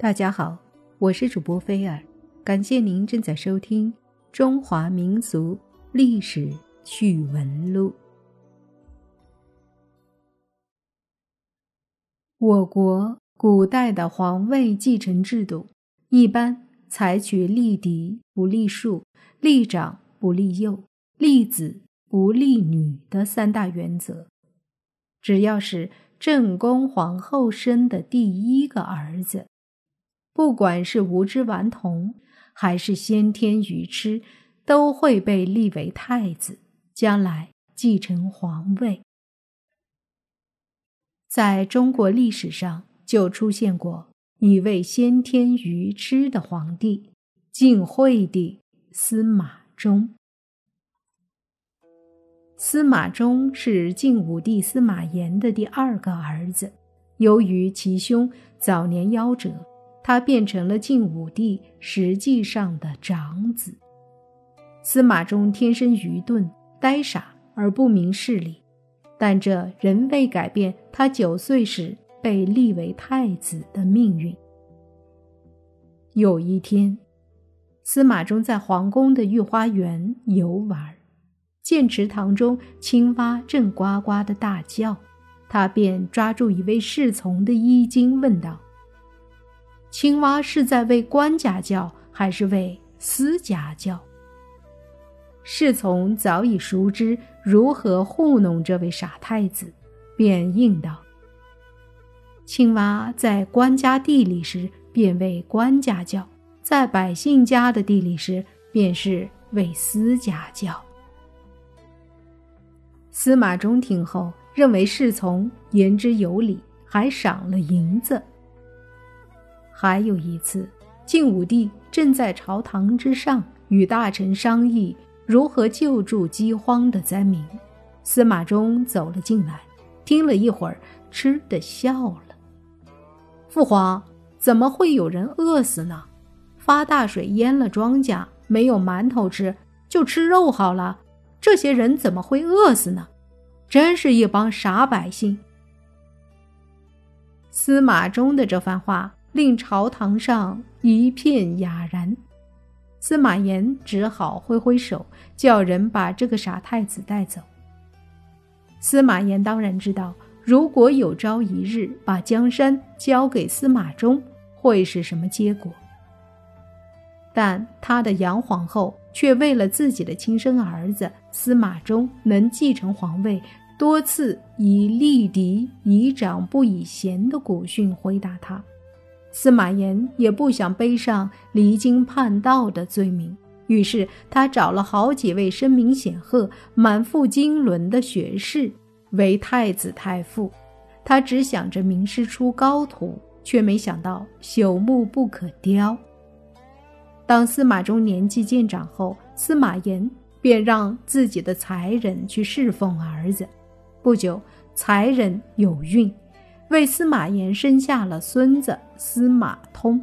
大家好，我是主播菲尔，感谢您正在收听《中华民族历史趣闻录》。我国古代的皇位继承制度一般采取立嫡不立庶、立长不立幼、立子不立女的三大原则。只要是正宫皇后生的第一个儿子。不管是无知顽童，还是先天愚痴，都会被立为太子，将来继承皇位。在中国历史上，就出现过一位先天愚痴的皇帝——晋惠帝司马衷。司马衷是晋武帝司马炎的第二个儿子，由于其兄早年夭折。他变成了晋武帝实际上的长子。司马衷天生愚钝、呆傻而不明事理，但这仍未改变他九岁时被立为太子的命运。有一天，司马衷在皇宫的御花园游玩，见池塘中青蛙正呱呱的大叫，他便抓住一位侍从的衣襟，问道。青蛙是在为官家叫，还是为私家叫？侍从早已熟知如何糊弄这位傻太子，便应道：“青蛙在官家地里时，便为官家叫；在百姓家的地里时，便是为私家叫。”司马衷听后，认为侍从言之有理，还赏了银子。还有一次，晋武帝正在朝堂之上与大臣商议如何救助饥荒的灾民，司马衷走了进来，听了一会儿，吃的笑了。父皇，怎么会有人饿死呢？发大水淹了庄稼，没有馒头吃，就吃肉好了。这些人怎么会饿死呢？真是一帮傻百姓。司马衷的这番话。令朝堂上一片哑然，司马炎只好挥挥手，叫人把这个傻太子带走。司马炎当然知道，如果有朝一日把江山交给司马衷，会是什么结果。但他的杨皇后却为了自己的亲生儿子司马衷能继承皇位，多次以立嫡以长不以贤的古训回答他。司马炎也不想背上离经叛道的罪名，于是他找了好几位声名显赫、满腹经纶的学士为太子太傅。他只想着名师出高徒，却没想到朽木不可雕。当司马衷年纪渐长后，司马炎便让自己的才人去侍奉儿子。不久，才人有孕。为司马炎生下了孙子司马通。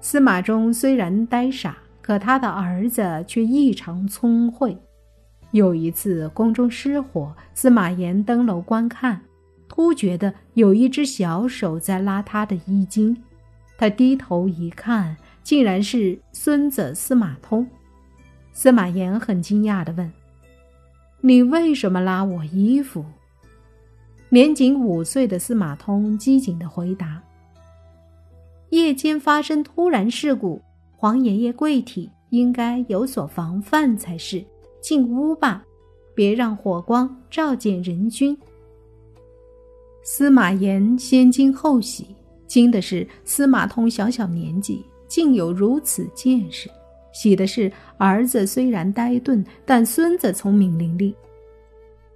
司马衷虽然呆傻，可他的儿子却异常聪慧。有一次宫中失火，司马炎登楼观看，突觉得有一只小手在拉他的衣襟。他低头一看，竟然是孙子司马通。司马炎很惊讶地问：“你为什么拉我衣服？”年仅五岁的司马通机警地回答：“夜间发生突然事故，皇爷爷贵体，应该有所防范才是。进屋吧，别让火光照见人君。”司马炎先惊后喜，惊的是司马通小小年纪竟有如此见识；喜的是儿子虽然呆钝，但孙子聪明伶俐。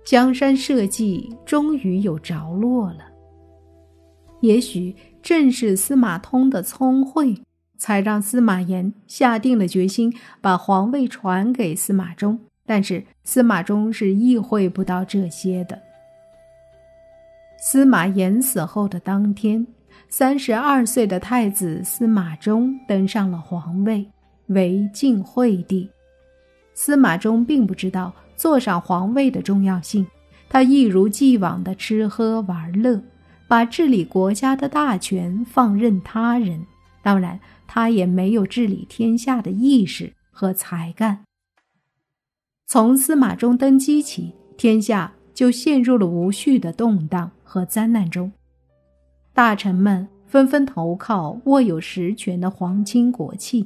江山社稷终于有着落了。也许正是司马通的聪慧，才让司马炎下定了决心把皇位传给司马衷。但是司马衷是意会不到这些的。司马炎死后的当天，三十二岁的太子司马衷登上了皇位，为晋惠帝。司马衷并不知道。坐上皇位的重要性，他一如既往的吃喝玩乐，把把治理国家的大权放任他人。当然，他也没有治理天下的意识和才干。从司马衷登基起，天下就陷入了无序的动荡和灾难中，大臣们纷纷投靠握有实权的皇亲国戚，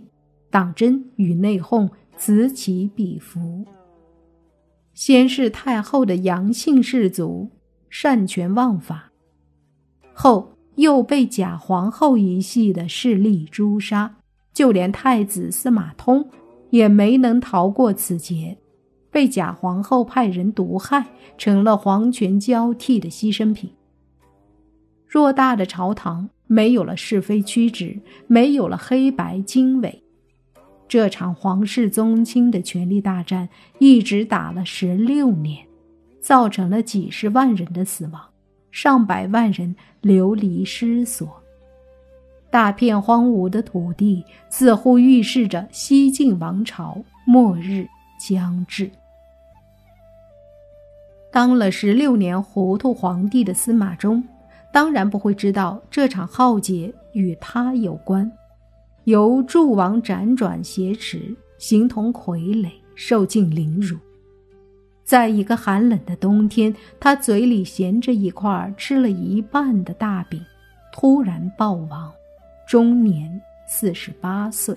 党争与内讧此起彼伏。先是太后的杨姓氏族擅权妄法，后又被假皇后一系的势力诛杀，就连太子司马通也没能逃过此劫，被假皇后派人毒害，成了皇权交替的牺牲品。偌大的朝堂没有了是非曲直，没有了黑白经纬。这场皇室宗亲的权力大战一直打了十六年，造成了几十万人的死亡，上百万人流离失所，大片荒芜的土地似乎预示着西晋王朝末日将至。当了十六年糊涂皇帝的司马衷，当然不会知道这场浩劫与他有关。由诸王辗转挟持，形同傀儡，受尽凌辱。在一个寒冷的冬天，他嘴里衔着一块吃了一半的大饼，突然暴亡，终年四十八岁。